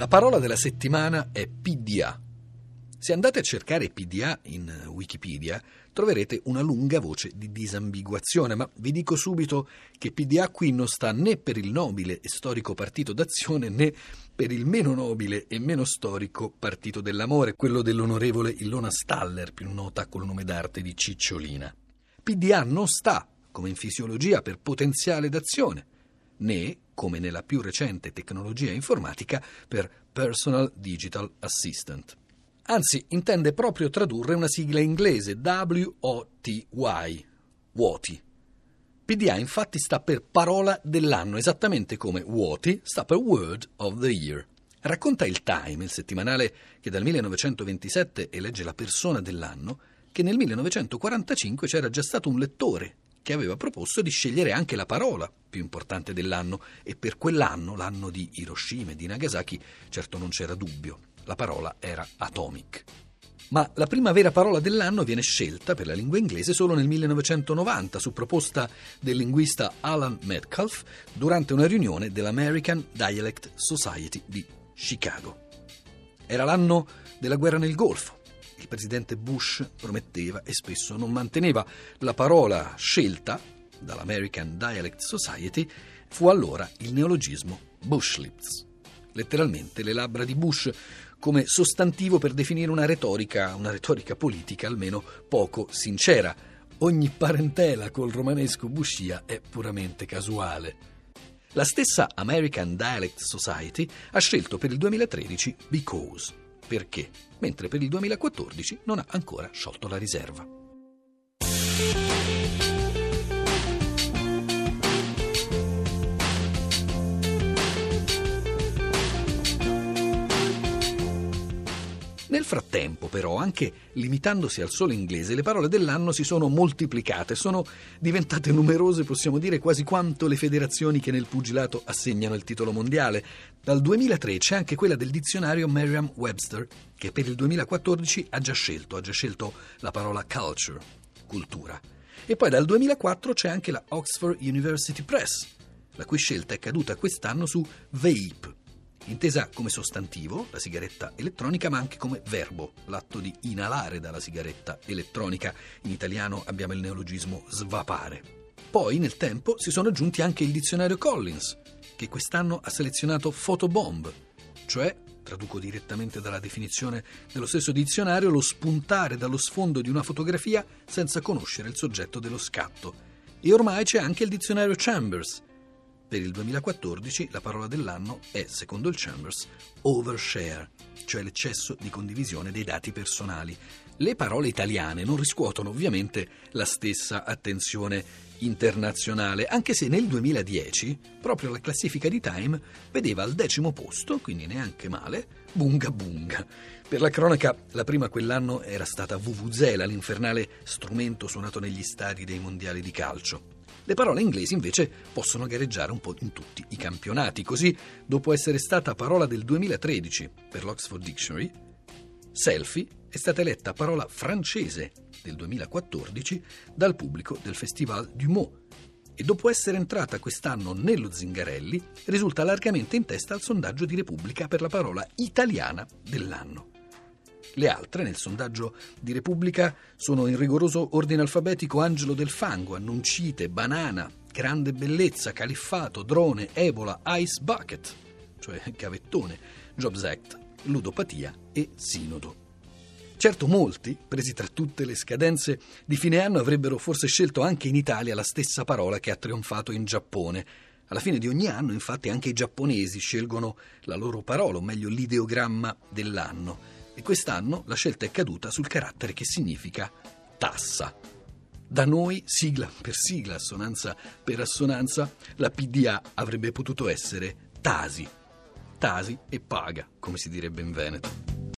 La parola della settimana è PDA. Se andate a cercare PDA in Wikipedia troverete una lunga voce di disambiguazione, ma vi dico subito che PDA qui non sta né per il nobile e storico partito d'azione né per il meno nobile e meno storico partito dell'amore, quello dell'onorevole Ilona Staller, più nota col nome d'arte di Cicciolina. PDA non sta, come in fisiologia, per potenziale d'azione, né, come nella più recente tecnologia informatica, per Personal Digital Assistant. Anzi, intende proprio tradurre una sigla inglese W-O-T-Y, WOTI. PDA infatti sta per parola dell'anno, esattamente come WOTI sta per Word of the Year. Racconta il Time, il settimanale che dal 1927 elegge la persona dell'anno, che nel 1945 c'era già stato un lettore che aveva proposto di scegliere anche la parola più importante dell'anno e per quell'anno, l'anno di Hiroshima e di Nagasaki, certo non c'era dubbio, la parola era atomic. Ma la prima vera parola dell'anno viene scelta per la lingua inglese solo nel 1990 su proposta del linguista Alan Metcalf durante una riunione dell'American Dialect Society di Chicago. Era l'anno della guerra nel Golfo presidente Bush prometteva e spesso non manteneva. La parola scelta dall'American Dialect Society fu allora il neologismo Bush letteralmente le labbra di Bush, come sostantivo per definire una retorica, una retorica politica almeno poco sincera. Ogni parentela col romanesco Bushia è puramente casuale. La stessa American Dialect Society ha scelto per il 2013 Because, perché, mentre per il 2014 non ha ancora sciolto la riserva. Nel frattempo, però, anche limitandosi al solo inglese, le parole dell'anno si sono moltiplicate, sono diventate numerose, possiamo dire, quasi quanto le federazioni che nel pugilato assegnano il titolo mondiale. Dal 2003 c'è anche quella del dizionario Merriam-Webster, che per il 2014 ha già scelto, ha già scelto la parola culture, cultura. E poi dal 2004 c'è anche la Oxford University Press, la cui scelta è caduta quest'anno su vape, intesa come sostantivo, la sigaretta elettronica, ma anche come verbo, l'atto di inalare dalla sigaretta elettronica. In italiano abbiamo il neologismo svapare. Poi, nel tempo, si sono aggiunti anche il dizionario Collins, che quest'anno ha selezionato photobomb, cioè, traduco direttamente dalla definizione dello stesso dizionario, lo spuntare dallo sfondo di una fotografia senza conoscere il soggetto dello scatto. E ormai c'è anche il dizionario Chambers, per il 2014 la parola dell'anno è, secondo il Chambers, overshare, cioè l'eccesso di condivisione dei dati personali. Le parole italiane non riscuotono ovviamente la stessa attenzione internazionale, anche se nel 2010 proprio la classifica di Time vedeva al decimo posto, quindi neanche male, Bunga Bunga. Per la cronaca, la prima quell'anno era stata Vuvuzela, l'infernale strumento suonato negli stadi dei mondiali di calcio. Le parole inglesi invece possono gareggiare un po' in tutti i campionati, così dopo essere stata parola del 2013 per l'Oxford Dictionary, selfie è stata eletta parola francese del 2014 dal pubblico del Festival du Mot e dopo essere entrata quest'anno nello Zingarelli risulta largamente in testa al sondaggio di Repubblica per la parola italiana dell'anno. Le altre, nel sondaggio di Repubblica, sono in rigoroso ordine alfabetico Angelo del Fango, Annuncite, Banana, Grande Bellezza, Califfato, Drone, Ebola, Ice Bucket, cioè Gavettone, Jobs Act, Ludopatia e Sinodo. Certo molti, presi tra tutte le scadenze di fine anno, avrebbero forse scelto anche in Italia la stessa parola che ha trionfato in Giappone. Alla fine di ogni anno, infatti, anche i giapponesi scelgono la loro parola, o meglio l'ideogramma dell'anno e quest'anno la scelta è caduta sul carattere che significa tassa. Da noi, sigla per sigla, assonanza per assonanza, la PDA avrebbe potuto essere Tasi. Tasi e paga, come si direbbe in Veneto.